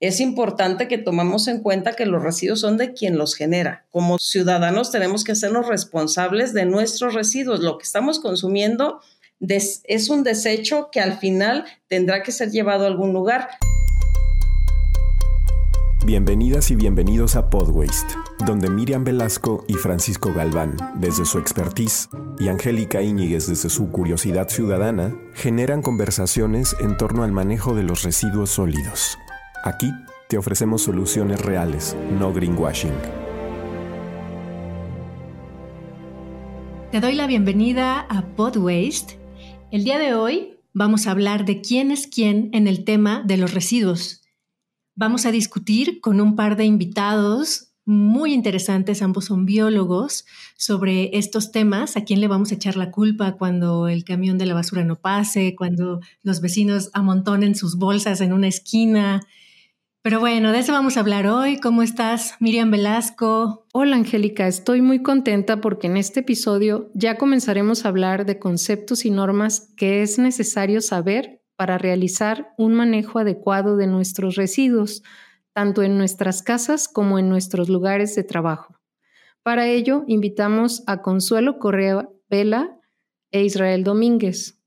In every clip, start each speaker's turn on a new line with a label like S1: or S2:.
S1: es importante que tomamos en cuenta que los residuos son de quien los genera. Como ciudadanos tenemos que hacernos responsables de nuestros residuos. Lo que estamos consumiendo es un desecho que al final tendrá que ser llevado a algún lugar.
S2: Bienvenidas y bienvenidos a Podwaste, donde Miriam Velasco y Francisco Galván, desde su expertise, y Angélica Íñiguez desde su curiosidad ciudadana, generan conversaciones en torno al manejo de los residuos sólidos. Aquí te ofrecemos soluciones reales, no greenwashing.
S3: Te doy la bienvenida a Podwaste. El día de hoy vamos a hablar de quién es quién en el tema de los residuos. Vamos a discutir con un par de invitados muy interesantes, ambos son biólogos, sobre estos temas, a quién le vamos a echar la culpa cuando el camión de la basura no pase, cuando los vecinos amontonen sus bolsas en una esquina, pero bueno, de eso vamos a hablar hoy. ¿Cómo estás, Miriam Velasco?
S4: Hola, Angélica. Estoy muy contenta porque en este episodio ya comenzaremos a hablar de conceptos y normas que es necesario saber para realizar un manejo adecuado de nuestros residuos, tanto en nuestras casas como en nuestros lugares de trabajo. Para ello, invitamos a Consuelo Correa Vela e Israel Domínguez.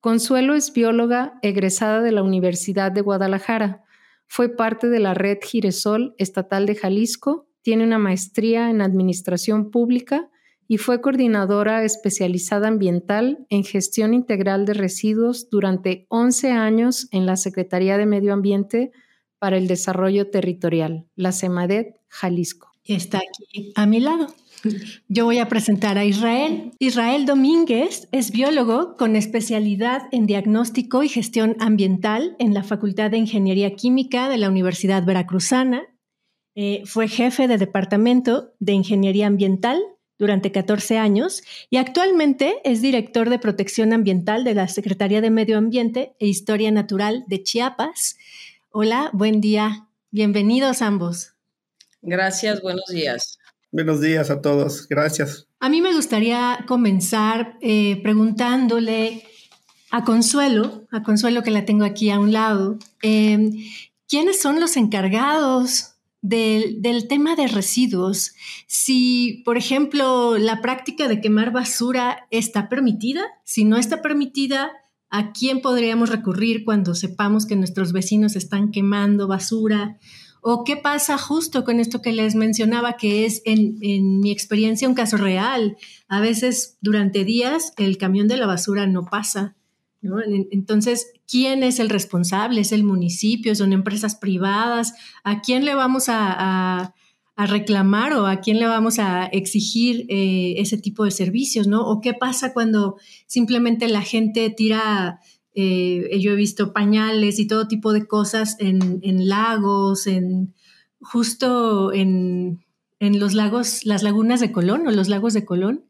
S4: Consuelo es bióloga egresada de la Universidad de Guadalajara fue parte de la red Giresol Estatal de Jalisco, tiene una maestría en Administración Pública y fue coordinadora especializada ambiental en gestión integral de residuos durante 11 años en la Secretaría de Medio Ambiente para el Desarrollo Territorial, la CEMADET Jalisco.
S3: Está aquí a mi lado. Yo voy a presentar a Israel. Israel Domínguez es biólogo con especialidad en diagnóstico y gestión ambiental en la Facultad de Ingeniería Química de la Universidad Veracruzana. Eh, fue jefe de departamento de Ingeniería Ambiental durante 14 años y actualmente es director de protección ambiental de la Secretaría de Medio Ambiente e Historia Natural de Chiapas. Hola, buen día. Bienvenidos ambos.
S1: Gracias, buenos días.
S5: Buenos días a todos, gracias.
S3: A mí me gustaría comenzar eh, preguntándole a Consuelo, a Consuelo que la tengo aquí a un lado, em, ¿quiénes son los encargados del, del, tema de residuos? Si, por ejemplo, la práctica de quemar basura está permitida, si no está permitida, ¿a quién podríamos recurrir cuando sepamos que nuestros vecinos están quemando basura? ¿O qué pasa justo con esto que les mencionaba, que es en, mi experiencia un caso real? A veces durante días el camión de la basura no pasa. Entonces, ¿quién es el responsable? ¿Es el municipio? ¿Son empresas privadas? ¿A quién le vamos a, reclamar o a quién le vamos a exigir eh, ese tipo de servicios? ¿no? ¿O qué pasa cuando simplemente la gente tira eh, yo he visto pañales y todo tipo de cosas en, lagos, en justo en, los lagos, las lagunas de Colón o los lagos de Colón,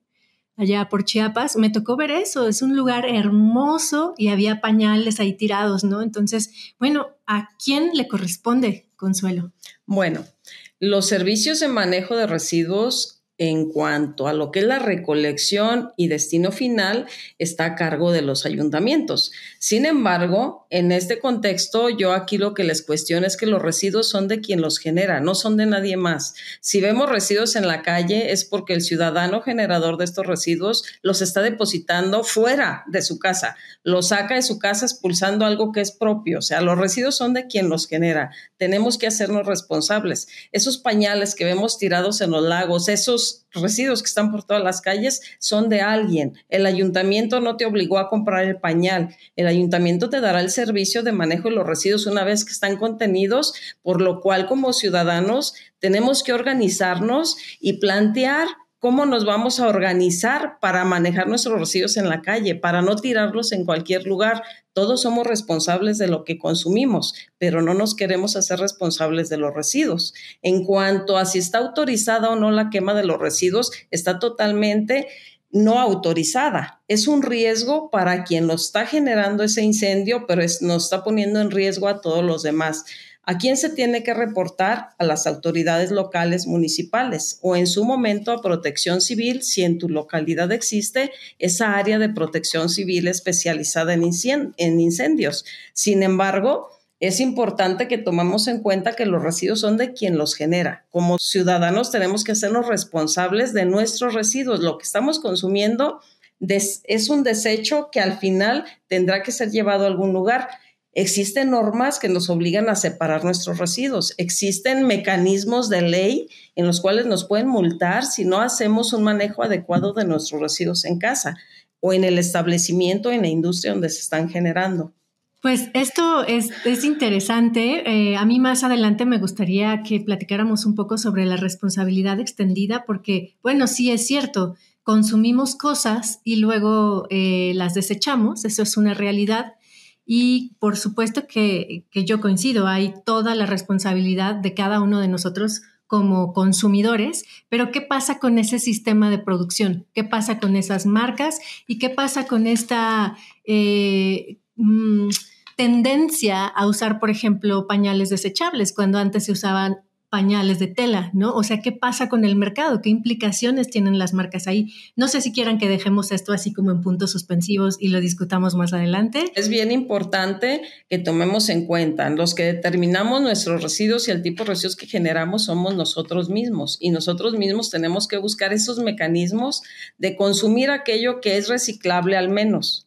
S3: allá por Chiapas. Me tocó ver eso, es un lugar hermoso y había pañales ahí tirados, ¿no? Entonces, bueno, ¿a quién le corresponde, Consuelo?
S1: Bueno, los servicios de manejo de residuos en cuanto a lo que es la recolección y destino final está a cargo de los ayuntamientos. Sin embargo, en este contexto, yo aquí lo que les cuestiono es que los residuos son de quien los genera, no son de nadie más. Si vemos residuos en la calle es porque el ciudadano generador de estos residuos los está depositando fuera de su casa, los saca de su casa expulsando algo que es propio. O sea, los residuos son de quien los genera. Tenemos que hacernos responsables. Esos pañales que vemos tirados en los lagos, esos residuos que están por todas las calles son de alguien. El ayuntamiento no te obligó a comprar el pañal. El ayuntamiento te dará el servicio de manejo de los residuos una vez que están contenidos, por lo cual como ciudadanos tenemos que organizarnos y plantear cómo nos vamos a organizar para manejar nuestros residuos en la calle, para no tirarlos en cualquier lugar. Todos somos responsables de lo que consumimos, pero no nos queremos hacer responsables de los residuos. En cuanto a si está autorizada o no la quema de los residuos, está totalmente no autorizada. Es un riesgo para quien lo está generando ese incendio, pero nos está poniendo en riesgo a todos los demás. ¿A quién se tiene que reportar? A las autoridades locales municipales o en su momento a protección civil si en tu localidad existe esa área de protección civil especializada en, incendios. Sin embargo, es importante que tomemos en cuenta que los residuos son de quien los genera. Como ciudadanos tenemos que hacernos responsables de nuestros residuos. Lo que estamos consumiendo es un desecho que al final tendrá que ser llevado a algún lugar. Existen normas que nos obligan a separar nuestros residuos. Existen mecanismos de ley en los cuales nos pueden multar si no hacemos un manejo adecuado de nuestros residuos en casa o en el establecimiento, en la industria donde se están generando.
S3: Pues esto es, interesante. Eh, a mí más adelante me gustaría que platicáramos un poco sobre la responsabilidad extendida, porque, bueno, sí es cierto, consumimos cosas y luego eh, las desechamos, eso es una realidad. Y por supuesto que, yo coincido, hay toda la responsabilidad de cada uno de nosotros como consumidores, pero ¿qué pasa con ese sistema de producción? ¿Qué pasa con esas marcas? ¿Y qué pasa con esta eh, mm, tendencia a usar, por ejemplo, pañales desechables, cuando antes se usaban pañales de tela, ¿no? O sea, ¿qué pasa con el mercado? ¿Qué implicaciones tienen las marcas ahí? No sé si quieran que dejemos esto así como en puntos suspensivos y lo discutamos más adelante.
S1: Es bien importante que tomemos en cuenta, los que determinamos nuestros residuos y el tipo de residuos que generamos somos nosotros mismos y nosotros mismos tenemos que buscar esos mecanismos de consumir aquello que es reciclable al menos.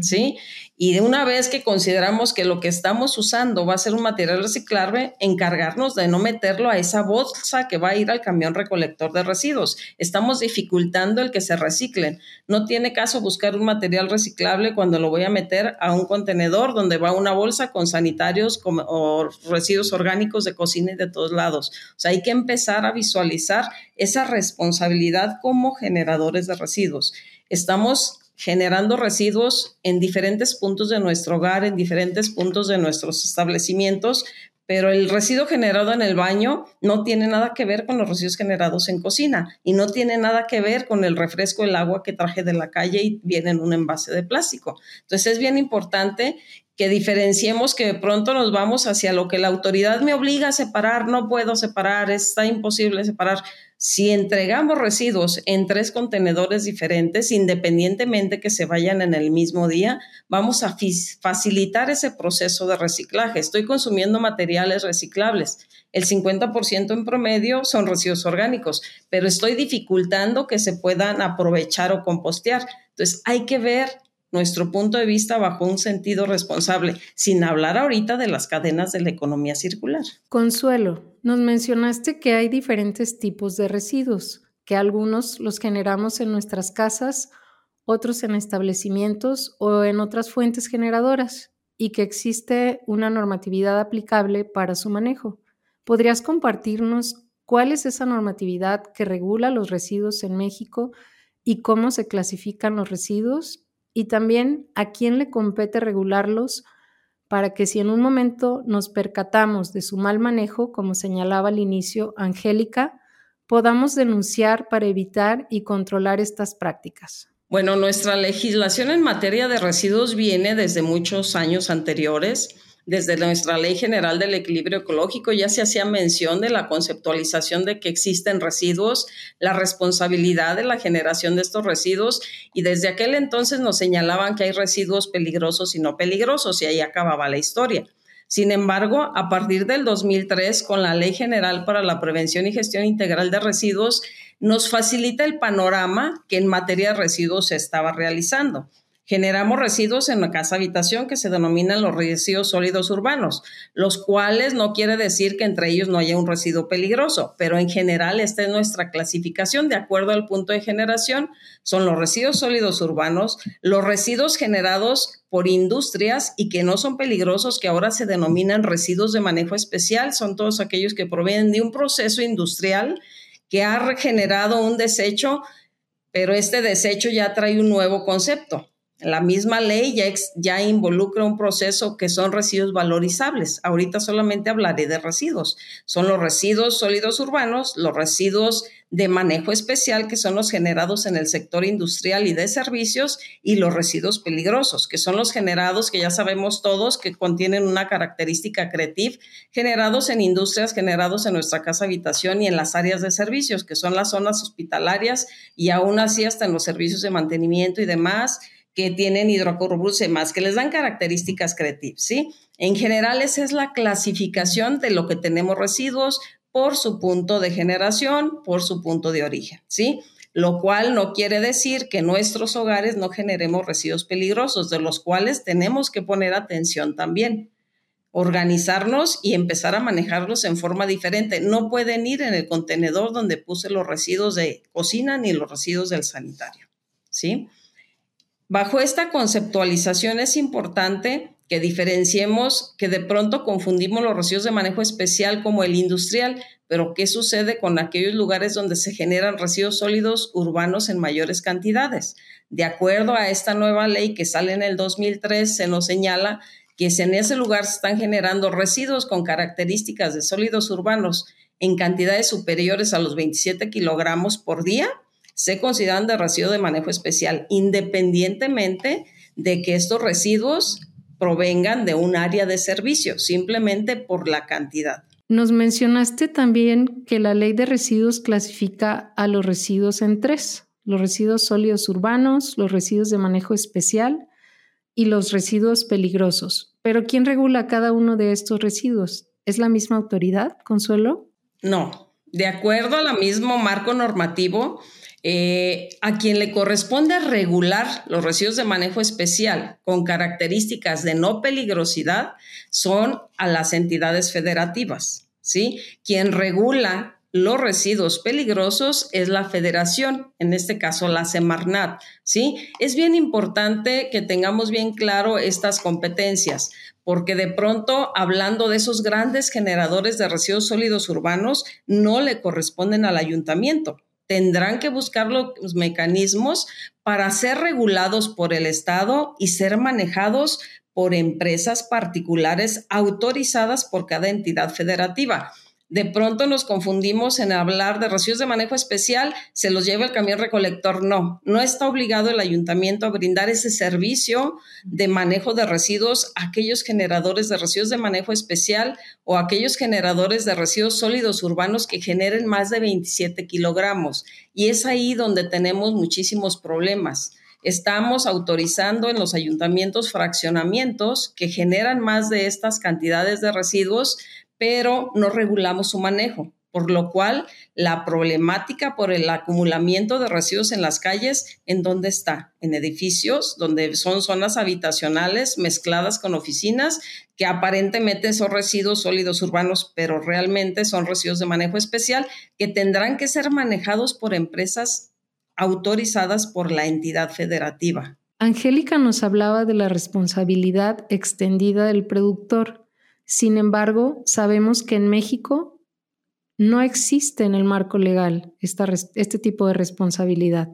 S1: ¿Sí? Y de una vez que consideramos que lo que estamos usando va a ser un material reciclable, encargarnos de no meterlo a esa bolsa que va a ir al camión recolector de residuos. Estamos dificultando el que se reciclen. No tiene caso buscar un material reciclable cuando lo voy a meter a un contenedor donde va una bolsa con sanitarios o residuos orgánicos de cocina y de todos lados. O sea, hay que empezar a visualizar esa responsabilidad como generadores de residuos. Estamos generando residuos en diferentes puntos de nuestro hogar, en diferentes puntos de nuestros establecimientos, pero el residuo generado en el baño no tiene nada que ver con los residuos generados en cocina y no tiene nada que ver con el refresco, el agua que traje de la calle y viene en un envase de plástico. Entonces es bien importante que diferenciemos que de pronto nos vamos hacia lo que la autoridad me obliga a separar, no puedo separar, está imposible separar. Si entregamos residuos en tres contenedores diferentes, independientemente que se vayan en el mismo día, vamos a facilitar ese proceso de reciclaje. Estoy consumiendo materiales reciclables. El 50% en promedio son residuos orgánicos, pero estoy dificultando que se puedan aprovechar o compostear. Entonces, hay que ver nuestro punto de vista bajo un sentido responsable, sin hablar ahorita de las cadenas de la economía circular.
S4: Consuelo, nos mencionaste que hay diferentes tipos de residuos, que algunos los generamos en nuestras casas, otros en establecimientos o en otras fuentes generadoras, y que existe una normatividad aplicable para su manejo. ¿Podrías compartirnos cuál es esa normatividad que regula los residuos en México y cómo se clasifican los residuos y también a quién le compete regularlos para que si en un momento nos percatamos de su mal manejo, como señalaba al inicio Angélica, podamos denunciar para evitar y controlar estas prácticas.
S1: Bueno, nuestra legislación en materia de residuos viene desde muchos años anteriores desde nuestra Ley General del Equilibrio Ecológico ya se hacía mención de la conceptualización de que existen residuos, la responsabilidad de la generación de estos residuos y desde aquel entonces nos señalaban que hay residuos peligrosos y no peligrosos y ahí acababa la historia. Sin embargo, a partir del 2003, con la Ley General para la Prevención y Gestión Integral de Residuos, nos facilita el panorama que en materia de residuos se estaba realizando. Generamos residuos en la casa habitación que se denominan los residuos sólidos urbanos, los cuales no quiere decir que entre ellos no haya un residuo peligroso, pero en general esta es nuestra clasificación de acuerdo al punto de generación. Son los residuos sólidos urbanos, los residuos generados por industrias y que no son peligrosos, que ahora se denominan residuos de manejo especial, son todos aquellos que provienen de un proceso industrial que ha generado un desecho, pero este desecho ya trae un nuevo concepto la misma ley ya, involucra un proceso que son residuos valorizables. Ahorita solamente hablaré de residuos. Son los residuos sólidos urbanos, los residuos de manejo especial, que son los generados en el sector industrial y de servicios, y los residuos peligrosos, que son los generados que ya sabemos todos que contienen una característica creativa, generados en industrias, generados en nuestra casa habitación y en las áreas de servicios, que son las zonas hospitalarias y aún así hasta en los servicios de mantenimiento y demás que tienen hidrocarburos más, que les dan características creativas, ¿sí? En general, esa es la clasificación de lo que tenemos residuos por su punto de generación, por su punto de origen, ¿sí? Lo cual no quiere decir que nuestros hogares no generemos residuos peligrosos, de los cuales tenemos que poner atención también organizarnos y empezar a manejarlos en forma diferente. No pueden ir en el contenedor donde puse los residuos de cocina ni los residuos del sanitario, ¿sí? Bajo esta conceptualización es importante que diferenciemos que de pronto confundimos los residuos de manejo especial como el industrial, pero ¿qué sucede con aquellos lugares donde se generan residuos sólidos urbanos en mayores cantidades? De acuerdo a esta nueva ley que sale en el 2003, se nos señala que en ese lugar se están generando residuos con características de sólidos urbanos en cantidades superiores a los 27 kilogramos por día, se consideran de residuo de manejo especial, independientemente de que estos residuos provengan de un área de servicio, simplemente por la cantidad.
S4: Nos mencionaste también que la ley de residuos clasifica a los residuos en tres, los residuos sólidos urbanos, los residuos de manejo especial y los residuos peligrosos. Pero ¿quién regula cada uno de estos residuos? ¿Es la misma autoridad, Consuelo?
S1: No, de acuerdo al mismo marco normativo, eh, a quien le corresponde regular los residuos de manejo especial con características de no peligrosidad son a las entidades federativas, ¿sí? Quien regula los residuos peligrosos es la federación, en este caso la Semarnat, ¿sí? Es bien importante que tengamos bien claro estas competencias, porque de pronto, hablando de esos grandes generadores de residuos sólidos urbanos, no le corresponden al ayuntamiento tendrán que buscar los mecanismos para ser regulados por el Estado y ser manejados por empresas particulares autorizadas por cada entidad federativa de pronto nos confundimos en hablar de residuos de manejo especial, se los lleva el camión recolector. No, no está obligado el ayuntamiento a brindar ese servicio de manejo de residuos a aquellos generadores de residuos de manejo especial o aquellos generadores de residuos sólidos urbanos que generen más de 27 kilogramos. Y es ahí donde tenemos muchísimos problemas estamos autorizando en los ayuntamientos fraccionamientos que generan más de estas cantidades de residuos, pero no regulamos su manejo, por lo cual la problemática por el acumulamiento de residuos en las calles, ¿en dónde está? En edificios donde son zonas habitacionales mezcladas con oficinas que aparentemente son residuos sólidos urbanos, pero realmente son residuos de manejo especial que tendrán que ser manejados por empresas autorizadas por la entidad federativa.
S4: Angélica nos hablaba de la responsabilidad extendida del productor. Sin embargo, sabemos que en México no existe en el marco legal este tipo de responsabilidad.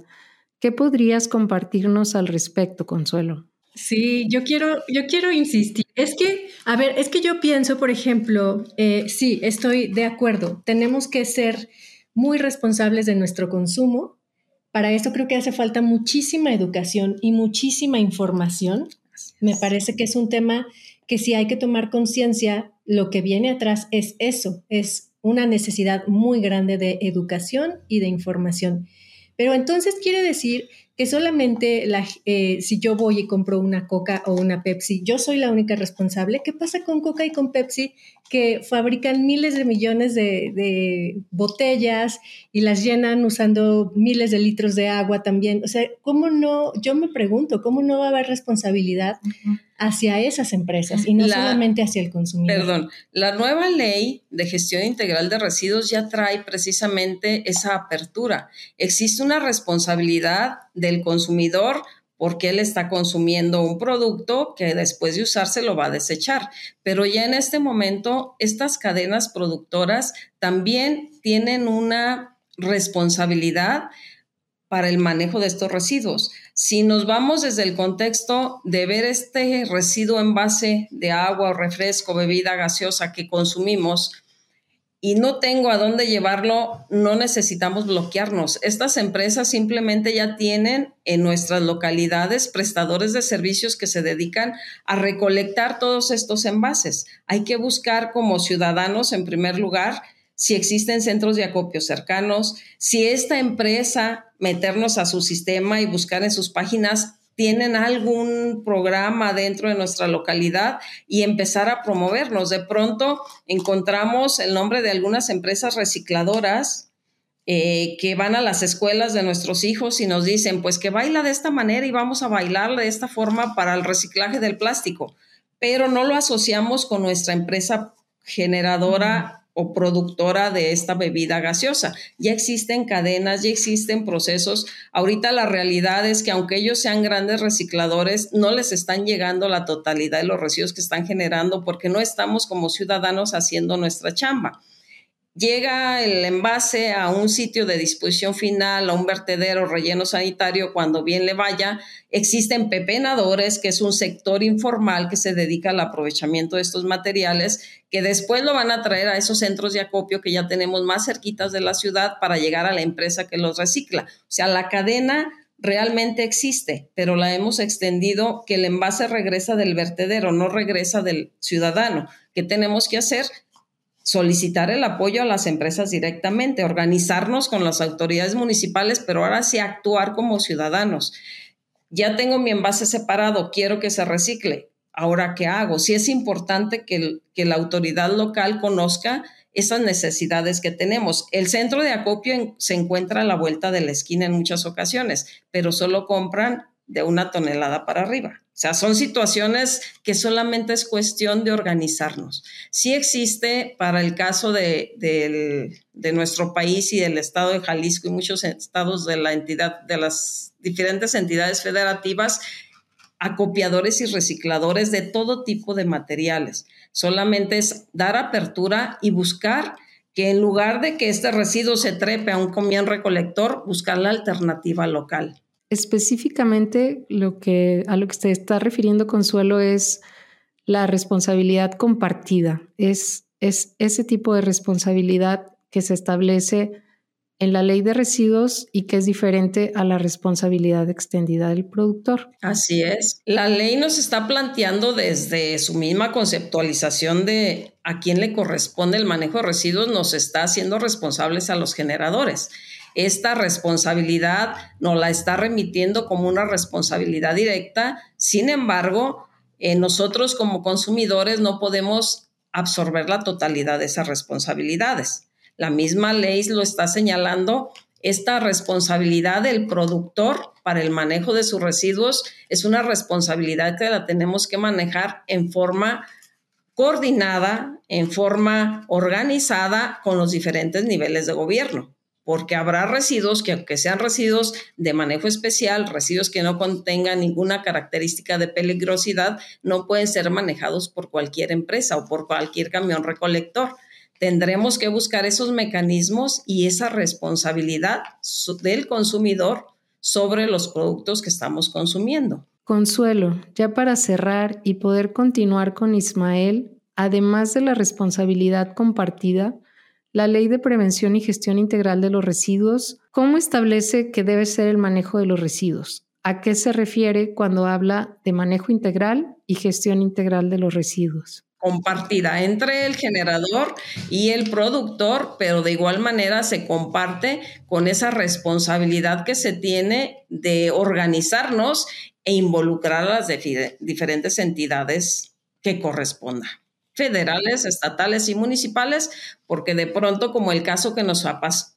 S4: ¿Qué podrías compartirnos al respecto, Consuelo?
S3: Sí, yo quiero, yo quiero insistir. Es que, a ver, es que yo pienso, por ejemplo, eh, sí, estoy de acuerdo, tenemos que ser muy responsables de nuestro consumo. Para esto creo que hace falta muchísima educación y muchísima información. Me parece que es un tema que si hay que tomar conciencia, lo que viene atrás es eso, es una necesidad muy grande de educación y de información. Pero entonces quiere decir que solamente la, eh, si yo voy y compro una Coca o una Pepsi, yo soy la única responsable. ¿Qué pasa con Coca y con Pepsi que fabrican miles de millones de, botellas y las llenan usando miles de litros de agua también? O sea, ¿cómo no? Yo me pregunto, ¿cómo no va a haber responsabilidad? hacia esas empresas y no solamente hacia el consumidor.
S1: Perdón, la nueva ley de gestión integral de residuos ya trae precisamente esa apertura. Existe una responsabilidad del consumidor porque él está consumiendo un producto que después de usarse lo va a desechar. Pero ya en este momento, estas cadenas productoras también tienen una responsabilidad para el manejo de estos residuos. Si nos vamos desde el contexto de ver este residuo en base de agua o refresco, bebida gaseosa que consumimos y no tengo a dónde llevarlo, no necesitamos bloquearnos. Estas empresas simplemente ya tienen en nuestras localidades prestadores de servicios que se dedican a recolectar todos estos envases. Hay que buscar como ciudadanos, en primer lugar, si existen centros de acopio cercanos, si esta empresa meternos a su sistema y buscar en sus páginas tienen algún programa dentro de nuestra localidad y empezar a promovernos. De pronto encontramos el nombre de algunas empresas recicladoras eh, que van a las escuelas de nuestros hijos y nos dicen, pues que baila de esta manera y vamos a bailar de esta forma para el reciclaje del plástico, pero no lo asociamos con nuestra empresa generadora o productora de esta bebida gaseosa. Ya existen cadenas, ya existen procesos. Ahorita la realidad es que aunque ellos sean grandes recicladores, no les están llegando la totalidad de los residuos que están generando porque no estamos como ciudadanos haciendo nuestra chamba llega el envase a un sitio de disposición final, a un vertedero relleno sanitario, cuando bien le vaya, existen pepenadores, que es un sector informal que se dedica al aprovechamiento de estos materiales, que después lo van a traer a esos centros de acopio que ya tenemos más cerquitas de la ciudad para llegar a la empresa que los recicla. O sea, la cadena realmente existe, pero la hemos extendido que el envase regresa del vertedero, no regresa del ciudadano. ¿Qué tenemos que hacer? Solicitar el apoyo a las empresas directamente, organizarnos con las autoridades municipales, pero ahora sí actuar como ciudadanos. Ya tengo mi envase separado, quiero que se recicle. Ahora, ¿qué hago? Sí es importante que, que la autoridad local conozca esas necesidades que tenemos. El centro de acopio se encuentra a la vuelta de la esquina en muchas ocasiones, pero solo compran de una tonelada para arriba. Sea, son situaciones que solamente es cuestión de organizarnos. Sí existe para el caso de, de, nuestro país y del estado de Jalisco y muchos estados de la entidad, de las diferentes entidades federativas, acopiadores y recicladores de todo tipo de materiales. Solamente es dar apertura y buscar que en lugar de que este residuo se trepe a un camión recolector, buscar la alternativa local.
S4: Específicamente lo que, a lo que se está refiriendo Consuelo es la responsabilidad compartida. Es, es ese tipo de responsabilidad que se establece en la ley de residuos y que es diferente a la responsabilidad extendida del productor.
S1: Así es. La ley nos está planteando desde su misma conceptualización de a quién le corresponde el manejo de residuos, nos está haciendo responsables a los generadores esta responsabilidad nos la está remitiendo como una responsabilidad directa. Sin embargo, eh, nosotros como consumidores no podemos absorber la totalidad de esas responsabilidades. La misma ley lo está señalando. Esta responsabilidad del productor para el manejo de sus residuos es una responsabilidad que la tenemos que manejar en forma coordinada, en forma organizada con los diferentes niveles de gobierno porque habrá residuos que aunque sean residuos de manejo especial, residuos que no contengan ninguna característica de peligrosidad, no pueden ser manejados por cualquier empresa o por cualquier camión recolector. Tendremos que buscar esos mecanismos y esa responsabilidad del consumidor sobre los productos que estamos consumiendo.
S4: Consuelo, ya para cerrar y poder continuar con Ismael, además de la responsabilidad compartida, la Ley de Prevención y Gestión Integral de los Residuos, ¿cómo establece que debe ser el manejo de los residuos? ¿A qué se refiere cuando habla de manejo integral y gestión integral de los residuos?
S1: compartida entre el generador y el productor, pero de igual manera se comparte con esa responsabilidad que se tiene de organizarnos e involucrar a las diferentes entidades que correspondan federales, estatales y municipales, porque de pronto, como el caso que nos,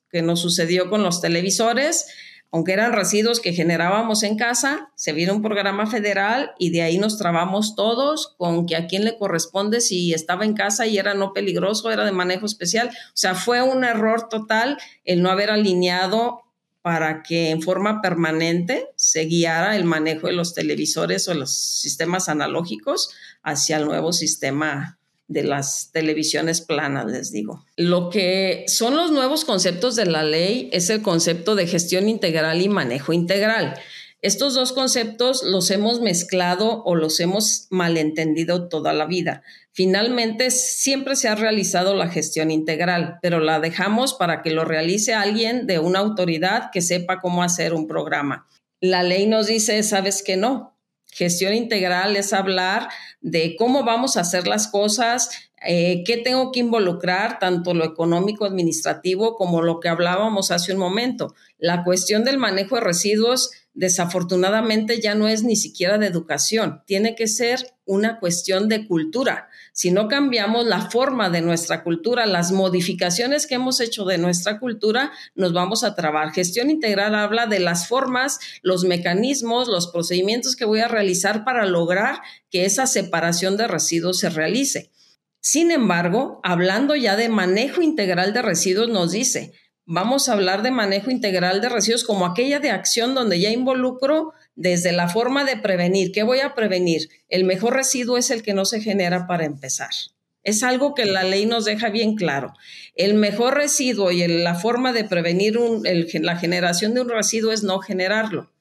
S1: que nos sucedió con los televisores, aunque eran residuos que generábamos en casa, se vino un programa federal y de ahí nos trabamos todos con que a quién le corresponde si estaba en casa y era no peligroso, era de manejo especial. O sea, fue un error total el no haber alineado para que en forma permanente se guiara el manejo de los televisores o los sistemas analógicos hacia el nuevo sistema de las televisiones planas, les digo. Lo que son los nuevos conceptos de la ley es el concepto de gestión integral y manejo integral. Estos dos conceptos los hemos mezclado o los hemos malentendido toda la vida. Finalmente, siempre se ha realizado la gestión integral, pero la dejamos para que lo realice alguien de una autoridad que sepa cómo hacer un programa. La ley nos dice, sabes que no, Gestión integral es hablar de cómo vamos a hacer las cosas, eh, qué tengo que involucrar, tanto lo económico, administrativo, como lo que hablábamos hace un momento. La cuestión del manejo de residuos desafortunadamente ya no es ni siquiera de educación, tiene que ser una cuestión de cultura. Si no cambiamos la forma de nuestra cultura, las modificaciones que hemos hecho de nuestra cultura, nos vamos a trabar. Gestión integral habla de las formas, los mecanismos, los procedimientos que voy a realizar para lograr que esa separación de residuos se realice. Sin embargo, hablando ya de manejo integral de residuos, nos dice, vamos a hablar de manejo integral de residuos como aquella de acción donde ya involucro desde la forma de prevenir. ¿Qué voy a prevenir? El mejor residuo es el que no se genera para empezar. Es algo que la ley nos deja bien claro. El mejor residuo y la forma de prevenir la generación de un residuo es no generarlo.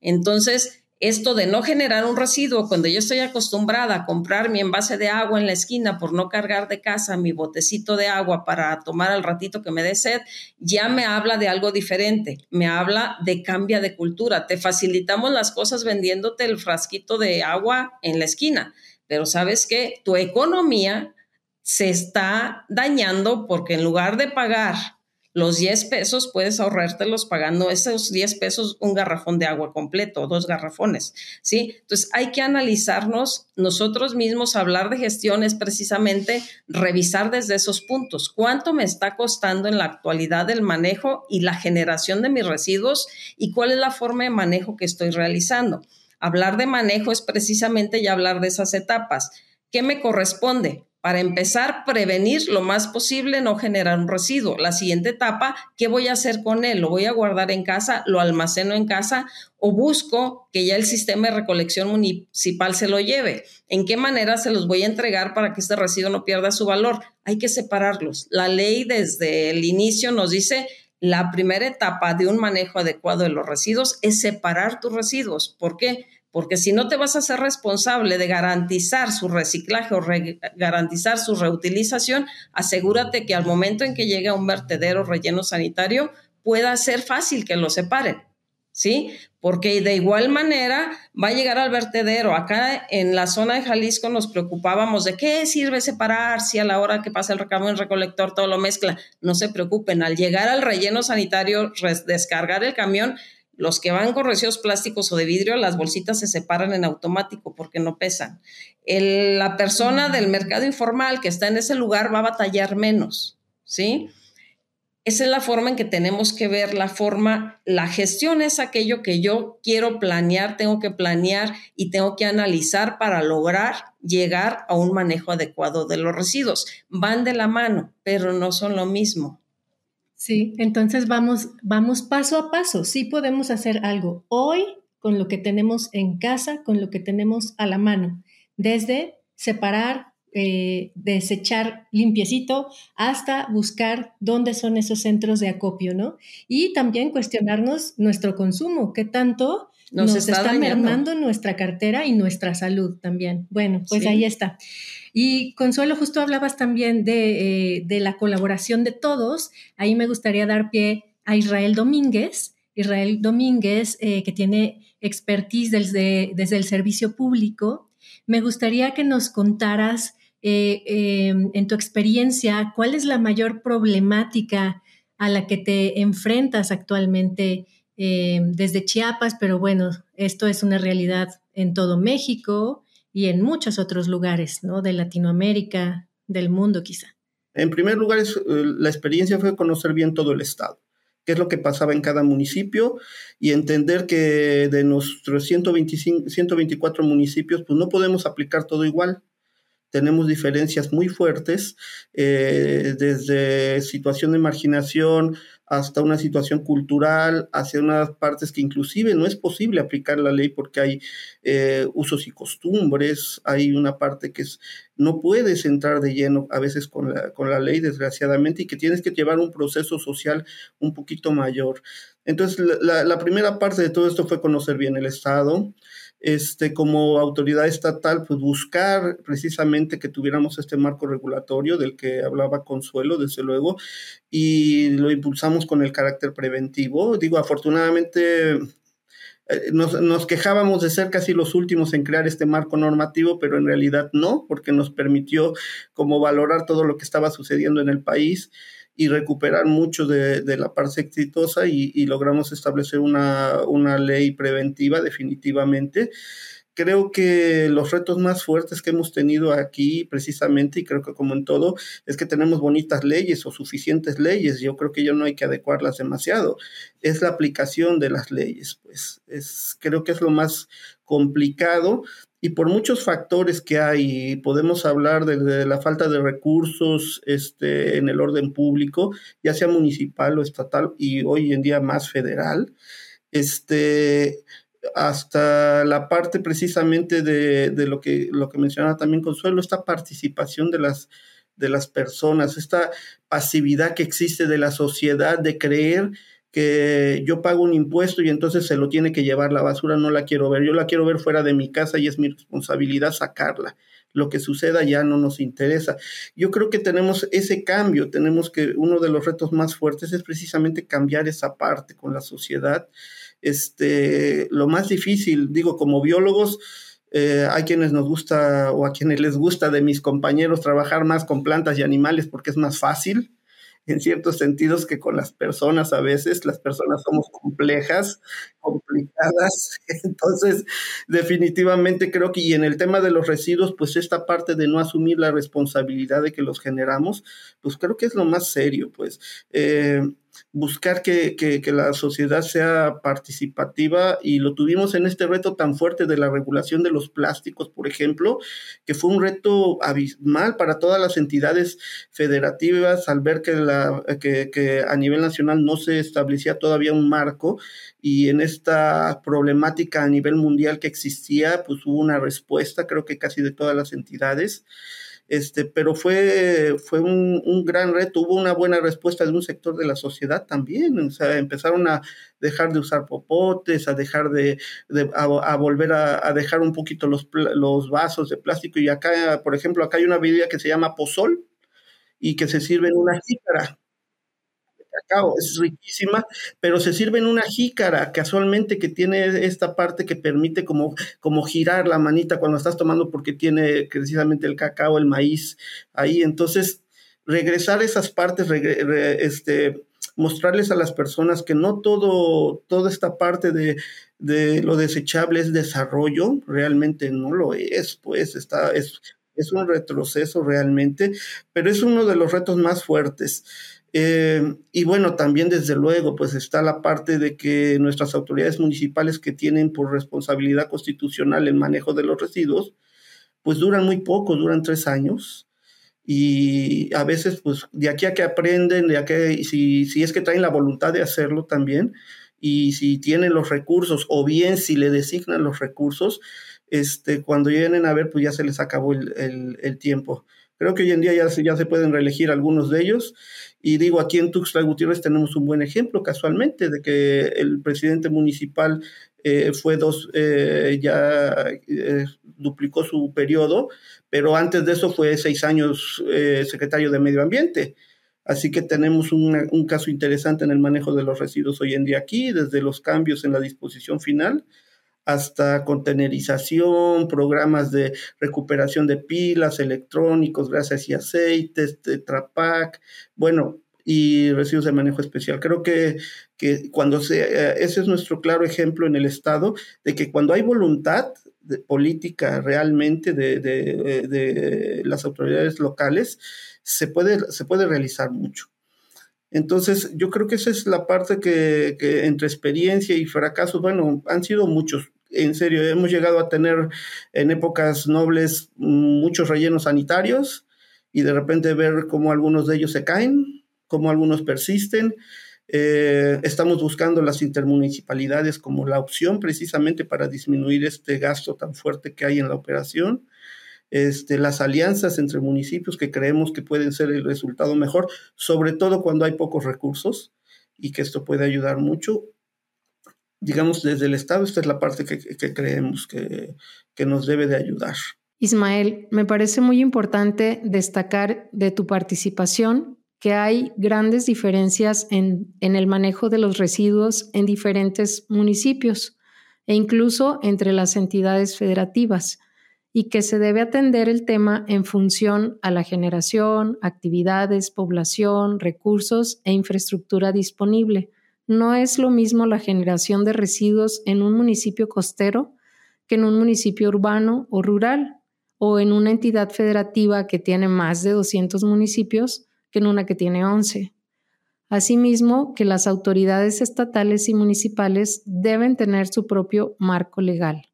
S1: Entonces, esto de no generar un residuo, cuando yo estoy acostumbrada a comprar mi envase de agua en la esquina por no cargar de casa mi botecito de agua para tomar al ratito que me dé sed, ya me habla de algo diferente, me habla de cambia de cultura. Te facilitamos las cosas vendiéndote el frasquito de agua en la esquina, pero sabes que tu economía se está dañando porque en lugar de pagar los 10 pesos puedes ahorrártelos pagando esos 10 pesos un garrafón de agua completo, dos garrafones, ¿sí? Entonces hay que analizarnos nosotros mismos, hablar de gestión es precisamente revisar desde esos puntos. ¿Cuánto me está costando en la actualidad el manejo y la generación de mis residuos y cuál es la forma de manejo que estoy realizando? Hablar de manejo es precisamente ya hablar de esas etapas. ¿Qué me corresponde? Para empezar, prevenir lo más posible no generar un residuo. La siguiente etapa, ¿qué voy a hacer con él? ¿Lo voy a guardar en casa? ¿Lo almaceno en casa? ¿O busco que ya el sistema de recolección municipal se lo lleve? ¿En qué manera se los voy a entregar para que este residuo no pierda su valor? Hay que separarlos. La ley desde el inicio nos dice la primera etapa de un manejo adecuado de los residuos es separar tus residuos. ¿Por qué? Porque si no te vas a ser responsable de garantizar su reciclaje o garantizar su reutilización, asegúrate que al momento en que llegue a un vertedero relleno sanitario pueda ser fácil que lo separen. ¿Sí? Porque de igual manera va a llegar al vertedero. Acá en la zona de Jalisco nos preocupábamos de qué sirve separar si a la hora que pasa el recamo en recolector todo lo mezcla. No se preocupen, al llegar al relleno sanitario, descargar el camión, los que van con residuos plásticos o de vidrio, las bolsitas se separan en automático porque no pesan. la persona del mercado informal que está en ese lugar va a batallar menos, ¿sí? Esa es la forma en que tenemos que ver la forma, la gestión es aquello que yo quiero planear, tengo que planear y tengo que analizar para lograr llegar a un manejo adecuado de los residuos. Van de la mano, pero no son lo mismo.
S3: Sí, entonces vamos, vamos paso a paso. Sí podemos hacer algo hoy con lo que tenemos en casa, con lo que tenemos a la mano, desde separar, eh, desechar limpiecito hasta buscar dónde son esos centros de acopio, ¿no? Y también cuestionarnos nuestro consumo, qué tanto nos, está, mermando nuestra cartera y nuestra salud también. Bueno, pues ahí está. Y Consuelo, justo hablabas también eh, de, la colaboración de todos. Ahí me gustaría dar pie a Israel Domínguez. Israel Domínguez, eh, que tiene expertise desde, desde, el servicio público. Me gustaría que nos contaras eh, en tu experiencia cuál es la mayor problemática a la que te enfrentas actualmente desde Chiapas, pero bueno, esto es una realidad en todo México y en muchos otros lugares, ¿no? De Latinoamérica, del mundo quizá.
S5: En primer lugar, eh, la experiencia fue conocer bien todo el estado, qué es lo que pasaba en cada municipio y entender que de nuestros 125, 124 municipios, pues no podemos aplicar todo igual tenemos diferencias muy fuertes, eh, desde situación de marginación hasta una situación cultural, hacia unas partes que inclusive no es posible aplicar la ley porque hay eh, usos y costumbres, hay una parte que es, no puedes entrar de lleno a veces con la, con la ley, desgraciadamente, y que tienes que llevar un proceso social un poquito mayor. Entonces, la, la primera parte de todo esto fue conocer bien el Estado, este, como autoridad estatal, pues buscar precisamente que tuviéramos este marco regulatorio del que hablaba Consuelo, desde luego, y lo impulsamos con el carácter preventivo. Digo, afortunadamente eh, nos, nos, quejábamos de ser casi los últimos en crear este marco normativo, pero en realidad no, porque nos permitió como valorar todo lo que estaba sucediendo en el país y recuperar mucho de, la parte exitosa y, y logramos establecer una, una ley preventiva definitivamente creo que los retos más fuertes que hemos tenido aquí precisamente, y creo que como en todo, es que tenemos bonitas leyes o suficientes leyes. Yo creo que ya no hay que adecuarlas demasiado. Es la aplicación de las leyes, pues es, creo que es lo más complicado y por muchos factores que hay, podemos hablar de, la falta de recursos este, en el orden público, ya sea municipal o estatal y hoy en día más federal. Este, hasta la parte precisamente de, lo, que, lo que mencionaba también Consuelo, esta participación de las, de las personas, esta pasividad que existe de la sociedad de creer que yo pago un impuesto y entonces se lo tiene que llevar la basura, no la quiero ver, yo la quiero ver fuera de mi casa y es mi responsabilidad sacarla. Lo que suceda ya no nos interesa. Yo creo que tenemos ese cambio, tenemos que uno de los retos más fuertes es precisamente cambiar esa parte con la sociedad este, lo más difícil, digo, como biólogos, eh, hay quienes nos gusta o a quienes les gusta de mis compañeros trabajar más con plantas y animales porque es más fácil en ciertos sentidos que con las personas a veces. Las personas somos complejas, complicadas. Entonces, definitivamente creo que, y en el tema de los residuos, pues esta parte de no asumir la responsabilidad de que los generamos, pues creo que es lo más serio, pues. Eh, buscar que, la sociedad sea participativa y lo tuvimos en este reto tan fuerte de la regulación de los plásticos, por ejemplo, que fue un reto abismal para todas las entidades federativas al ver que, la, que, a nivel nacional no se establecía todavía un marco y en esta problemática a nivel mundial que existía, pues hubo una respuesta, creo que casi de todas las entidades este, pero fue, fue un, gran reto, hubo una buena respuesta de un sector de la sociedad también, o sea, empezaron a dejar de usar popotes, a dejar de, a, volver a, dejar un poquito los, los vasos de plástico y acá, por ejemplo, acá hay una bebida que se llama pozol y que se sirve en una jícara cacao, es riquísima, pero se sirve en una jícara casualmente que tiene esta parte que permite como, como girar la manita cuando estás tomando porque tiene precisamente el cacao, el maíz ahí. Entonces, regresar esas partes, este, mostrarles a las personas que no todo, toda esta parte de, de, lo desechable es desarrollo, realmente no lo es, pues está, es, es un retroceso realmente, pero es uno de los retos más fuertes. Eh, y bueno, también desde luego, pues está la parte de que nuestras autoridades municipales que tienen por responsabilidad constitucional el manejo de los residuos, pues duran muy poco, duran tres años. Y a veces, pues de aquí a que aprenden, de aquí, si, si es que traen la voluntad de hacerlo también, y si tienen los recursos, o bien si le designan los recursos, este, cuando lleguen a ver, pues ya se les acabó el, el, el tiempo. Creo que hoy en día ya se, ya se pueden reelegir algunos de ellos. Y digo, aquí en Tuxtla Gutiérrez tenemos un buen ejemplo casualmente de que el presidente municipal eh, fue dos, eh, ya eh, duplicó su periodo, pero antes de eso fue seis años secretario de Medio Ambiente. Así que tenemos un caso interesante en el manejo de los residuos hoy en día aquí, desde los cambios en la disposición final hasta contenerización, programas de recuperación de pilas, electrónicos, grasas y aceites, Tetrapac, bueno, y residuos de manejo especial. Creo que, que cuando se, eh, ese es nuestro claro ejemplo en el Estado de que cuando hay voluntad de política realmente de, de, de, las autoridades locales, se puede, se puede realizar mucho. Entonces, yo creo que esa es la parte que entre experiencia y fracasos, bueno, han sido muchos, en serio, hemos llegado a tener en épocas nobles muchos rellenos sanitarios y de repente ver cómo algunos de ellos se caen, cómo algunos persisten. Eh, estamos buscando las intermunicipalidades como la opción precisamente para disminuir este gasto tan fuerte que hay en la operación. Este, las alianzas entre municipios que creemos que pueden ser el resultado mejor, sobre todo cuando hay pocos recursos y que esto puede ayudar mucho digamos, desde el Estado, esta es la parte que, creemos que, que nos debe de ayudar.
S4: Ismael, me parece muy importante destacar de tu participación que hay grandes diferencias en, en, el manejo de los residuos en diferentes municipios e incluso entre las entidades federativas y que se debe atender el tema en función a la generación, actividades, población, recursos e infraestructura disponible. No es lo mismo la generación de residuos en un municipio costero que en un municipio urbano o rural, o en una entidad federativa que tiene más de 200 municipios que en una que tiene 11. Asimismo, que las autoridades estatales y municipales deben tener su propio marco legal.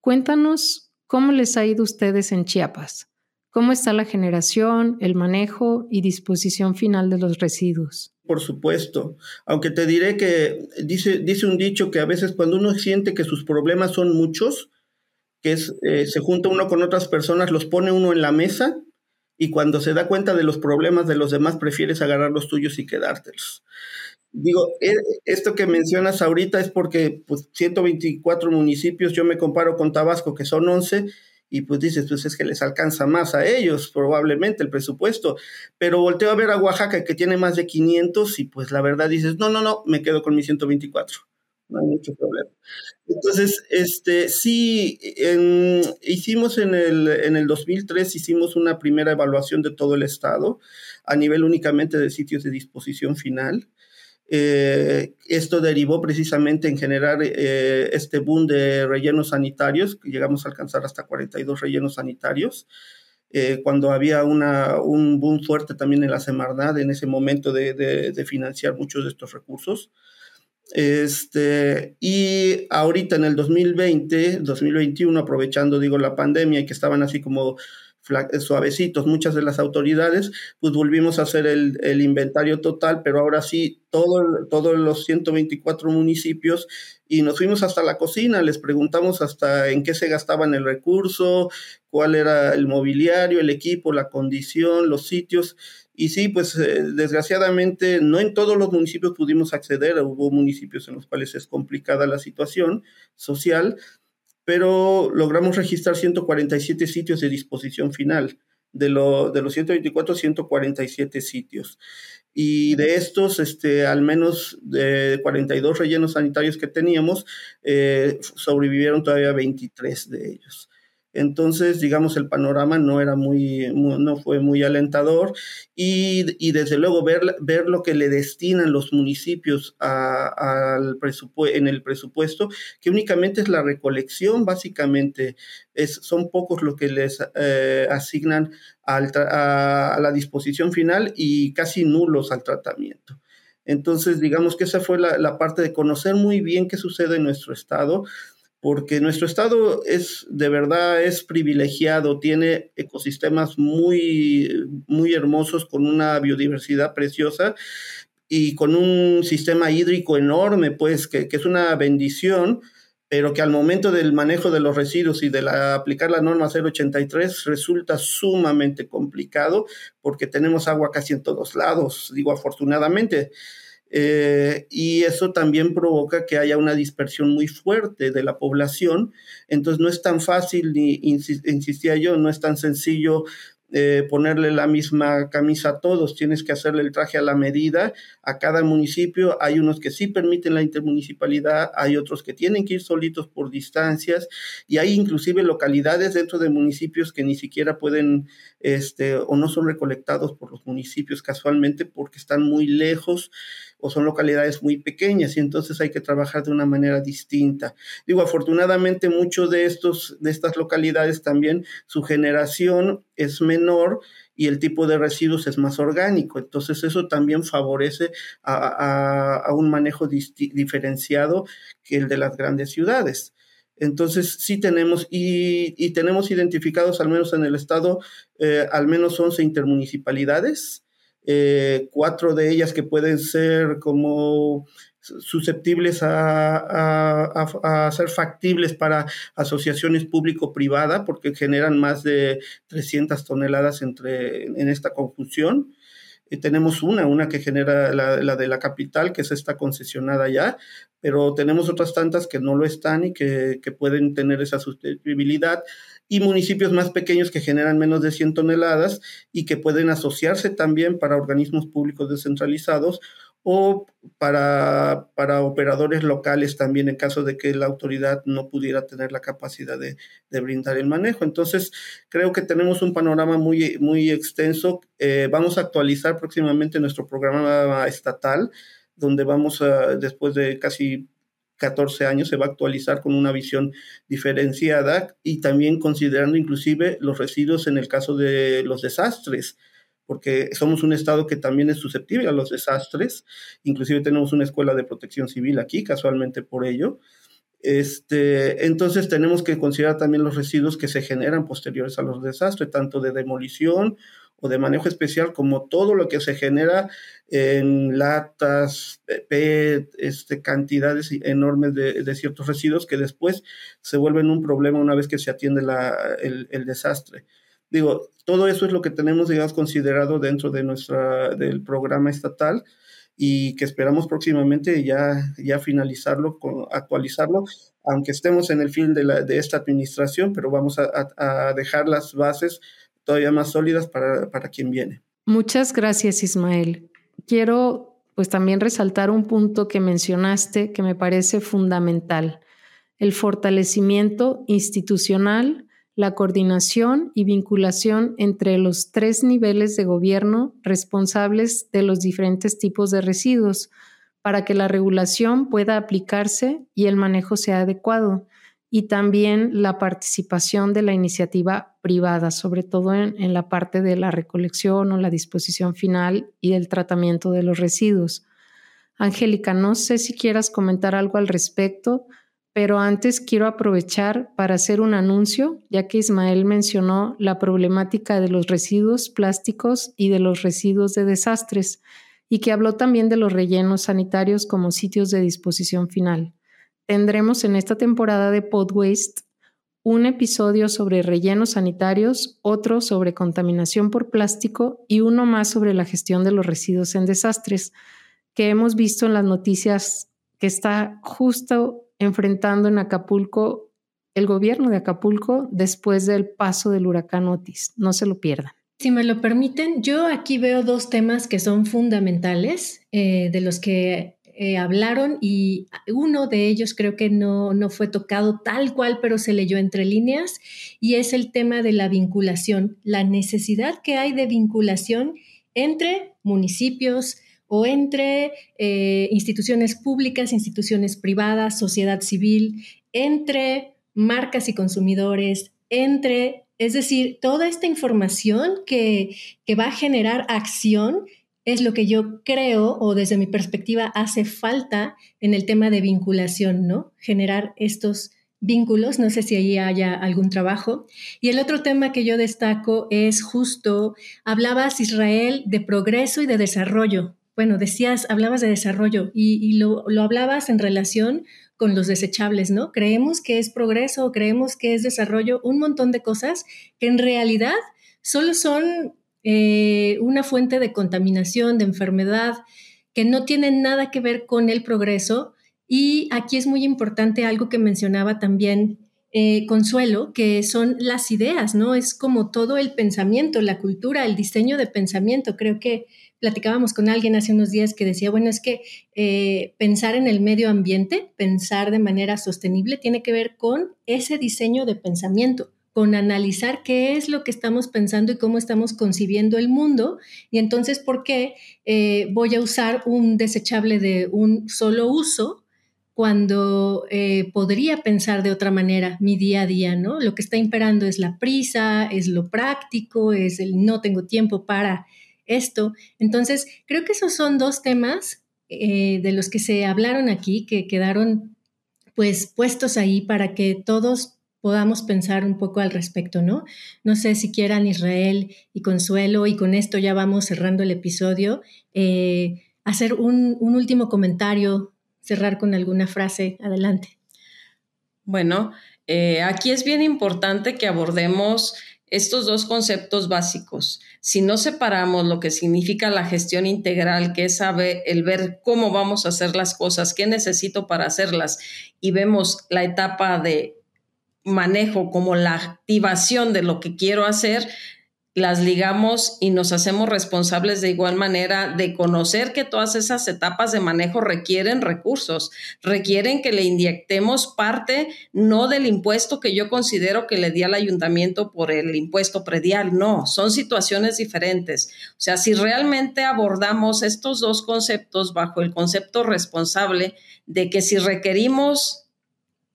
S4: Cuéntanos cómo les ha ido a ustedes en Chiapas. ¿Cómo está la generación, el manejo y disposición final de los residuos?
S5: Por supuesto, aunque te diré que dice, dice un dicho que a veces cuando uno siente que sus problemas son muchos, que eh, se junta uno con otras personas, los pone uno en la mesa y cuando se da cuenta de los problemas de los demás, prefieres agarrar los tuyos y quedártelos. Digo, e, esto que mencionas ahorita es porque pues, 124 municipios, yo me comparo con Tabasco, que son 11, y pues dices, pues es que les alcanza más a ellos, probablemente el presupuesto. Pero volteo a ver a Oaxaca, que tiene más de 500, y pues la verdad dices, no, no, no, me quedo con mis 124 no hay mucho problema. Entonces, este, sí, hicimos en el, en el 2003, hicimos una primera evaluación de todo el estado a nivel únicamente de sitios de disposición final. Eh, esto derivó precisamente en generar eh, este boom de rellenos sanitarios, que llegamos a alcanzar hasta 42 rellenos sanitarios. Eh, cuando había una, un boom fuerte también en la Semarnat en ese momento de, de, de financiar muchos de estos recursos. Este, y ahorita en el 2020, 2021, aprovechando, digo, la pandemia y que estaban así como suavecitos. Muchas de las autoridades, pues volvimos a hacer el, el inventario total, pero ahora sí, todo, todos los 124 municipios y nos fuimos hasta la cocina, les preguntamos hasta en qué se gastaban el recurso, cuál era el mobiliario, el equipo, la condición, los sitios, y sí, pues eh, desgraciadamente no en todos los municipios pudimos acceder, hubo municipios en los cuales es complicada la situación social, pero logramos registrar 147 sitios de disposición final. De, de los 124, 147 sitios. Y de estos, este, al menos de 42 rellenos sanitarios que teníamos, eh, sobrevivieron todavía 23 de ellos. Entonces, digamos, el panorama no era muy, no fue muy alentador y, desde luego ver, ver lo que le destinan los municipios al en el presupuesto, que únicamente es la recolección, básicamente, es, son pocos los que les eh, asignan a, la disposición final y casi nulos al tratamiento. Entonces, digamos que esa fue la parte de conocer muy bien qué sucede en nuestro estado, porque nuestro estado es de verdad es privilegiado, tiene ecosistemas muy, muy hermosos con una biodiversidad preciosa y con un sistema hídrico enorme, pues que, es una bendición, pero que al momento del manejo de los residuos y de la, aplicar la norma 083 resulta sumamente complicado porque tenemos agua casi en todos lados, digo afortunadamente. Eh, y eso también provoca que haya una dispersión muy fuerte de la población. Entonces no es tan fácil, ni insistía yo, no es tan sencillo eh, ponerle la misma camisa a todos, tienes que hacerle el traje a la medida a cada municipio. Hay unos que sí permiten la intermunicipalidad, hay otros que tienen que ir solitos por distancias y hay inclusive localidades dentro de municipios que ni siquiera pueden este, o no son recolectados por los municipios casualmente porque están muy lejos o son localidades muy pequeñas y entonces hay que trabajar de una manera distinta. Digo, afortunadamente muchos de estos de estas localidades también su generación es menor y el tipo de residuos es más orgánico. Entonces eso también favorece a, un manejo diferenciado que el de las grandes ciudades. Entonces sí tenemos y, tenemos identificados al menos en el estado eh, al menos 11 intermunicipalidades eh, cuatro de ellas que pueden ser como susceptibles a, ser factibles para asociaciones público-privada porque generan más de 300 toneladas entre, en esta confusión. Eh, tenemos una, una que genera la, de la capital, que es esta concesionada ya, pero tenemos otras tantas que no lo están y que, que pueden tener esa sustentabilidad y municipios más pequeños que generan menos de 100 toneladas y que pueden asociarse también para organismos públicos descentralizados o para, para operadores locales también en caso de que la autoridad no pudiera tener la capacidad de, brindar el manejo. Entonces, creo que tenemos un panorama muy, muy extenso. Eh, vamos a actualizar próximamente nuestro programa estatal, donde vamos a, después de casi 14 años, se va a actualizar con una visión diferenciada y también considerando inclusive los residuos en el caso de los desastres porque somos un estado que también es susceptible a los desastres, inclusive tenemos una escuela de protección civil aquí, casualmente por ello. Este, entonces tenemos que considerar también los residuos que se generan posteriores a los desastres, tanto de demolición o de manejo especial, como todo lo que se genera en latas, PET, este, cantidades enormes de, ciertos residuos que después se vuelven un problema una vez que se atiende el desastre. Digo, todo eso es lo que tenemos, digamos, considerado dentro de nuestra, del programa estatal y que esperamos próximamente ya, ya finalizarlo, actualizarlo, aunque estemos en el fin de, la, de esta administración, pero vamos a, dejar las bases todavía más sólidas para, para quien viene.
S4: Muchas gracias, Ismael. Quiero pues también resaltar un punto que mencionaste que me parece fundamental, el fortalecimiento institucional la coordinación y vinculación entre los tres niveles de gobierno responsables de los diferentes tipos de residuos para que la regulación pueda aplicarse y el manejo sea adecuado, y también la participación de la iniciativa privada, sobre todo en, la parte de la recolección o la disposición final y el tratamiento de los residuos. Angélica, no sé si quieras comentar algo al respecto pero antes quiero aprovechar para hacer un anuncio, ya que Ismael mencionó la problemática de los residuos plásticos y de los residuos de desastres, y que habló también de los rellenos sanitarios como sitios de disposición final. Tendremos en esta temporada de Pod Waste un episodio sobre rellenos sanitarios, otro sobre contaminación por plástico y uno más sobre la gestión de los residuos en desastres, que hemos visto en las noticias que está justo enfrentando en Acapulco el gobierno de Acapulco después del paso del huracán Otis. No se lo pierdan.
S3: Si me lo permiten, yo aquí veo dos temas que son fundamentales eh, de los que eh, hablaron y uno de ellos creo que no, no fue tocado tal cual, pero se leyó entre líneas y es el tema de la vinculación, la necesidad que hay de vinculación entre municipios, o entre eh, instituciones públicas, instituciones privadas, sociedad civil, entre marcas y consumidores, entre, es decir, toda esta información que, que va a generar acción es lo que yo creo o desde mi perspectiva hace falta en el tema de vinculación, ¿no? Generar estos vínculos, no sé si ahí haya algún trabajo. Y el otro tema que yo destaco es justo, hablabas Israel de progreso y de desarrollo, bueno, decías, hablabas de desarrollo y, lo, hablabas en relación con los desechables, ¿no? Creemos que es progreso, creemos que es desarrollo, un montón de cosas que en realidad solo son eh, una fuente de contaminación, de enfermedad, que no tienen nada que ver con el progreso. Y aquí es muy importante algo que mencionaba también eh, Consuelo, que son las ideas, ¿no? Es como todo el pensamiento, la cultura, el diseño de pensamiento. Creo que platicábamos con alguien hace unos días que decía, bueno, es que eh, pensar en el medio ambiente, pensar de manera sostenible, tiene que ver con ese diseño de pensamiento con analizar qué es lo que estamos pensando y cómo estamos concibiendo el mundo. Y entonces, ¿por qué eh, voy a usar un desechable de un solo uso cuando eh, podría pensar de otra manera mi día a día, ¿no? Lo que está imperando es la prisa, es lo práctico, es el no tengo tiempo para esto. Entonces, creo que esos son dos temas eh, de los que se hablaron aquí, que quedaron pues puestos ahí para que todos podamos pensar un poco al respecto, ¿no? No sé si quieran Israel y Consuelo, y con esto ya vamos cerrando el episodio, eh, hacer un, un último comentario, cerrar con alguna frase. Adelante.
S1: Bueno, eh, aquí es bien importante que abordemos estos dos conceptos básicos. Si no separamos lo que significa la gestión integral, que es saber, el ver cómo vamos a hacer las cosas, qué necesito para hacerlas, y vemos la etapa de manejo como la activación de lo que quiero hacer, las ligamos y nos hacemos responsables de igual manera de conocer que todas esas etapas de manejo requieren recursos, requieren que le inyectemos parte no del impuesto que yo considero que le di al ayuntamiento por el impuesto predial, no, son situaciones diferentes. O sea, si realmente abordamos estos dos conceptos bajo el concepto responsable de que si requerimos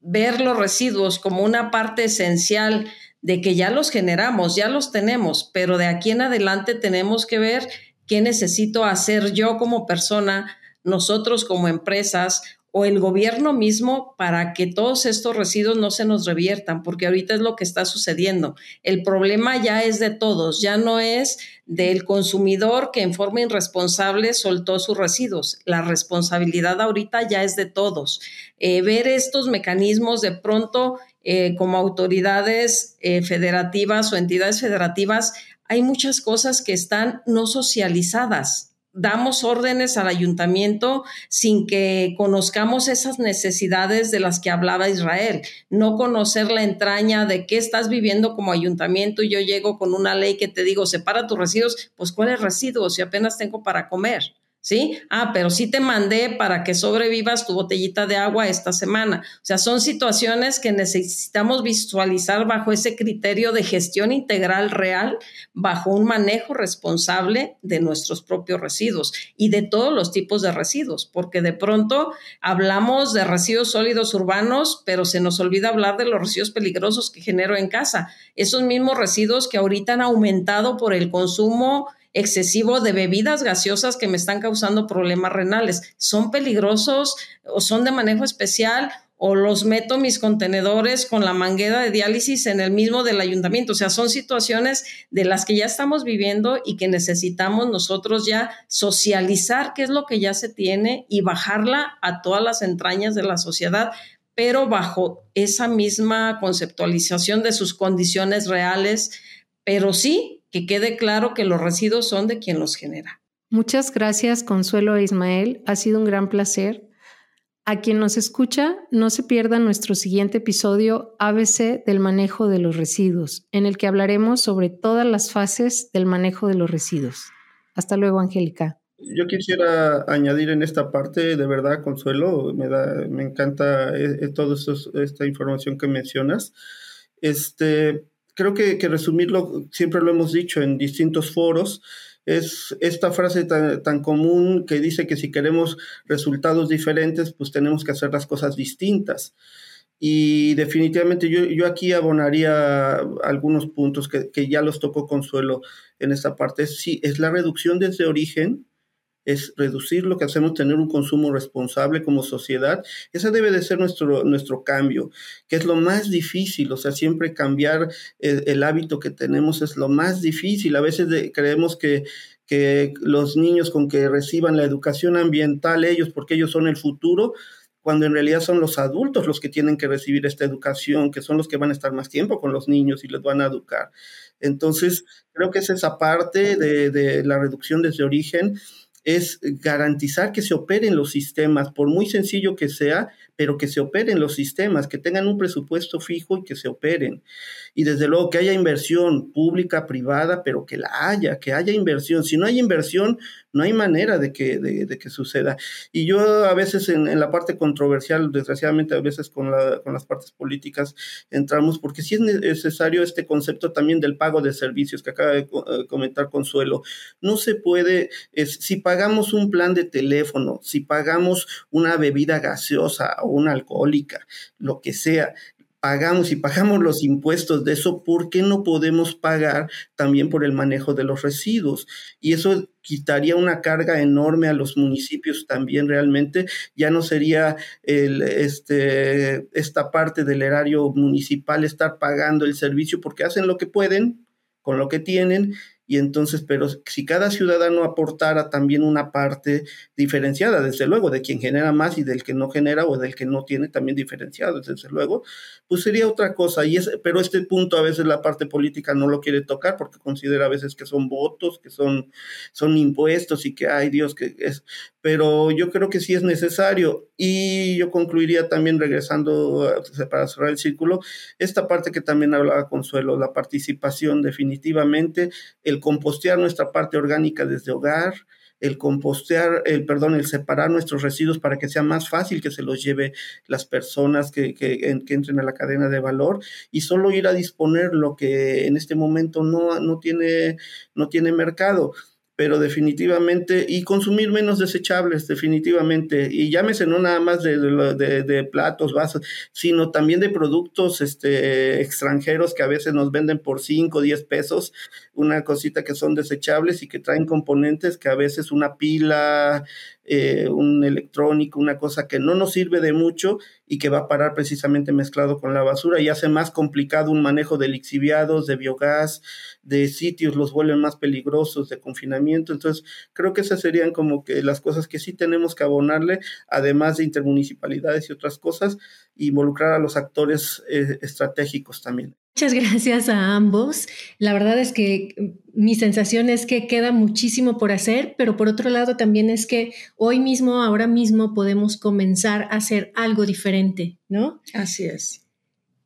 S1: ver los residuos como una parte esencial de que ya los generamos, ya los tenemos, pero de aquí en adelante tenemos que ver qué necesito hacer yo como persona, nosotros como empresas o el gobierno mismo para que todos estos residuos no se nos reviertan, porque ahorita es lo que está sucediendo. El problema ya es de todos, ya no es del consumidor que en forma irresponsable soltó sus residuos. La responsabilidad ahorita ya es de todos. Eh, ver estos mecanismos de pronto eh, como autoridades eh, federativas o entidades federativas, hay muchas cosas que están no socializadas. Damos órdenes al ayuntamiento sin que conozcamos esas necesidades de las que hablaba Israel. No conocer la entraña de qué estás viviendo como ayuntamiento y yo llego con una ley que te digo, separa tus residuos, pues ¿cuáles residuos? Si apenas tengo para comer. ¿Sí? Ah, pero sí te mandé para que sobrevivas tu botellita de agua esta semana. O sea, son situaciones que necesitamos visualizar bajo ese criterio de gestión integral real, bajo un manejo responsable de nuestros propios residuos y de todos los tipos de residuos, porque de pronto hablamos de residuos sólidos urbanos, pero se nos olvida hablar de los residuos peligrosos que genero en casa. Esos mismos residuos que ahorita han aumentado por el consumo excesivo de bebidas gaseosas que me están causando problemas renales. ¿Son peligrosos o son de manejo especial o los meto mis contenedores con la manguera de diálisis en el mismo del ayuntamiento. O sea, son situaciones de las que ya estamos viviendo y que necesitamos nosotros ya socializar qué es lo que ya se tiene y bajarla a todas las entrañas de la sociedad, pero bajo esa misma conceptualización de sus condiciones reales, pero sí que quede claro que los residuos son de quien los genera.
S4: Muchas gracias, Consuelo e Ismael. Ha sido un gran placer. A quien nos escucha, no se pierda nuestro siguiente episodio ABC del manejo de los residuos, en el que hablaremos sobre todas las fases del manejo de los residuos. Hasta luego, Angélica.
S5: Yo quisiera añadir en esta parte, de verdad, Consuelo, me, da, me encanta eh, eh, toda esta información que mencionas. Este, creo que, resumirlo, siempre lo hemos dicho en distintos foros, es esta frase tan, común que dice que si queremos resultados diferentes, pues tenemos que hacer las cosas distintas. Y definitivamente yo, yo aquí abonaría algunos puntos que, que, ya los tocó Consuelo en esta parte. Sí, es la reducción desde origen, es reducir lo que hacemos, tener un consumo responsable como sociedad. Ese debe de ser nuestro, nuestro cambio, que es lo más difícil, o sea, siempre cambiar el, hábito que tenemos es lo más difícil. A veces creemos que, que los niños con que reciban la educación ambiental, ellos, porque ellos son el futuro, cuando en realidad son los adultos los que tienen que recibir esta educación, que son los que van a estar más tiempo con los niños y les van a educar. Entonces, creo que es esa parte de, de la reducción desde origen es garantizar que se operen los sistemas, por muy sencillo que sea, pero que se operen los sistemas, que tengan un presupuesto fijo y que se operen. Y desde luego que haya inversión pública, privada, pero que la haya, que haya inversión. Si no hay inversión, no hay manera de que, de, que suceda. Y yo a veces en, la parte controversial, desgraciadamente a veces con, la, con las partes políticas entramos, porque sí es necesario este concepto también del pago de servicios que acaba de eh, comentar Consuelo. No se puede, si pagamos un plan de teléfono, si pagamos una bebida gaseosa o una alcohólica, lo que sea, pagamos y pagamos los impuestos de eso, ¿por qué no podemos pagar también por el manejo de los residuos? Y eso quitaría una carga enorme a los municipios también realmente, ya no sería el, este, esta parte del erario municipal estar pagando el servicio porque hacen lo que pueden con lo que tienen y entonces, pero si cada ciudadano aportara también una parte diferenciada, desde luego, de quien genera más y del que no genera o del que no tiene también diferenciado, desde luego, pues sería otra cosa. Y es, pero este punto a veces la parte política no lo quiere tocar porque considera a veces que son votos, que son, son impuestos y que, hay Dios, que es, pero yo creo que sí es necesario. Y yo concluiría también regresando para cerrar el círculo, esta parte que también hablaba Consuelo, la participación definitivamente, el compostear nuestra parte orgánica desde hogar, el compostear, el perdón, el separar nuestros residuos para que sea más fácil que se los lleve las personas que, que, entren a la cadena de valor y solo ir a disponer lo que en este momento no, no, tiene, no tiene mercado pero definitivamente, y consumir menos desechables, definitivamente, y llámese no nada más de, de, de, platos, vasos, sino también de productos este, extranjeros que a veces nos venden por 5, 10 pesos, una cosita que son desechables y que traen componentes que a veces una pila, eh, un electrónico, una cosa que no nos sirve de mucho y que va a parar precisamente mezclado con la basura y hace más complicado un manejo de lixiviados, de biogás, de sitios, los vuelven más peligrosos, de confinamiento. Entonces, creo que esas serían como que las cosas que sí tenemos que abonarle, además de intermunicipalidades y otras cosas, involucrar a los actores eh, estratégicos también.
S3: Muchas gracias a ambos. La verdad es que mi sensación es que queda muchísimo por hacer, pero por otro lado también es que hoy mismo, ahora mismo podemos comenzar a hacer algo diferente, ¿no?
S1: Así es.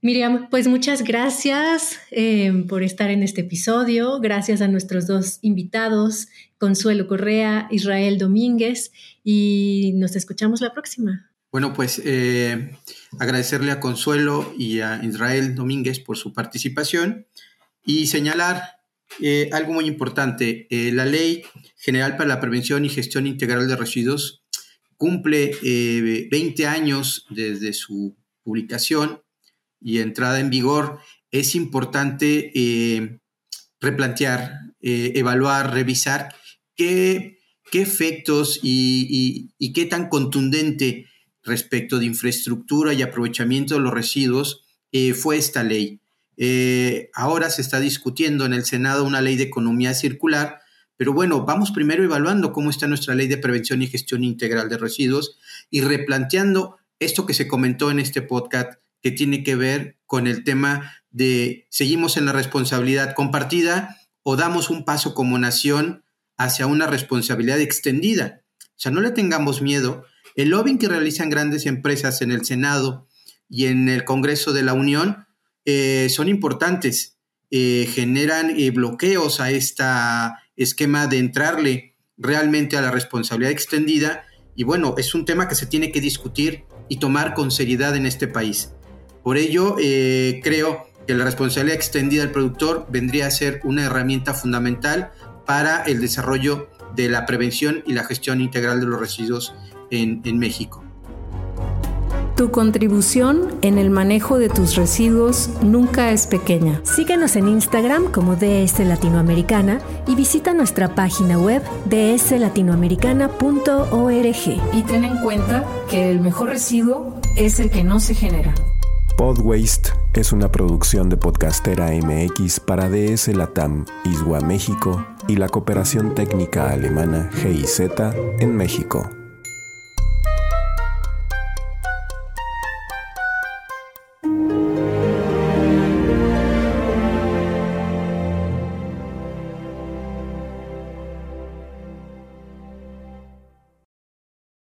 S3: Miriam, pues muchas gracias eh, por estar en este episodio. Gracias a nuestros dos invitados, Consuelo Correa, Israel Domínguez, y nos escuchamos la próxima.
S6: Bueno, pues eh, agradecerle a Consuelo y a Israel Domínguez por su participación y señalar eh, algo muy importante. Eh, la Ley General para la Prevención y Gestión Integral de Residuos cumple 20 años desde su publicación y entrada en vigor. Es importante replantear, evaluar, revisar qué, efectos y, y qué tan contundente respecto de infraestructura y aprovechamiento de los residuos eh, fue esta ley. Eh, ahora se está discutiendo en el Senado una ley de economía circular, pero bueno, vamos primero evaluando cómo está nuestra ley de prevención y gestión integral de residuos y replanteando esto que se comentó en este podcast que tiene que ver con el tema de seguimos en la responsabilidad compartida o damos un paso como nación hacia una responsabilidad extendida. O sea, no le tengamos miedo el lobbying que realizan grandes empresas en el Senado y en el Congreso de la Unión eh, son importantes, eh, generan eh, bloqueos a este esquema de entrarle realmente a la responsabilidad extendida y bueno, es un tema que se tiene que discutir y tomar con seriedad en este país. Por ello, creo que la responsabilidad extendida del productor vendría a ser una herramienta fundamental para el desarrollo de la prevención y la gestión integral de los residuos en, México.
S4: Tu contribución en el manejo de tus residuos nunca es pequeña.
S7: Síguenos en Instagram como DS Latinoamericana y visita nuestra página web dslatinoamericana.org.
S4: Y ten en cuenta que el mejor residuo es el que no se genera.
S2: Podwaste es una producción de Podcastera MX para DS Latam, Iswa México y la cooperación técnica alemana GIZ en México.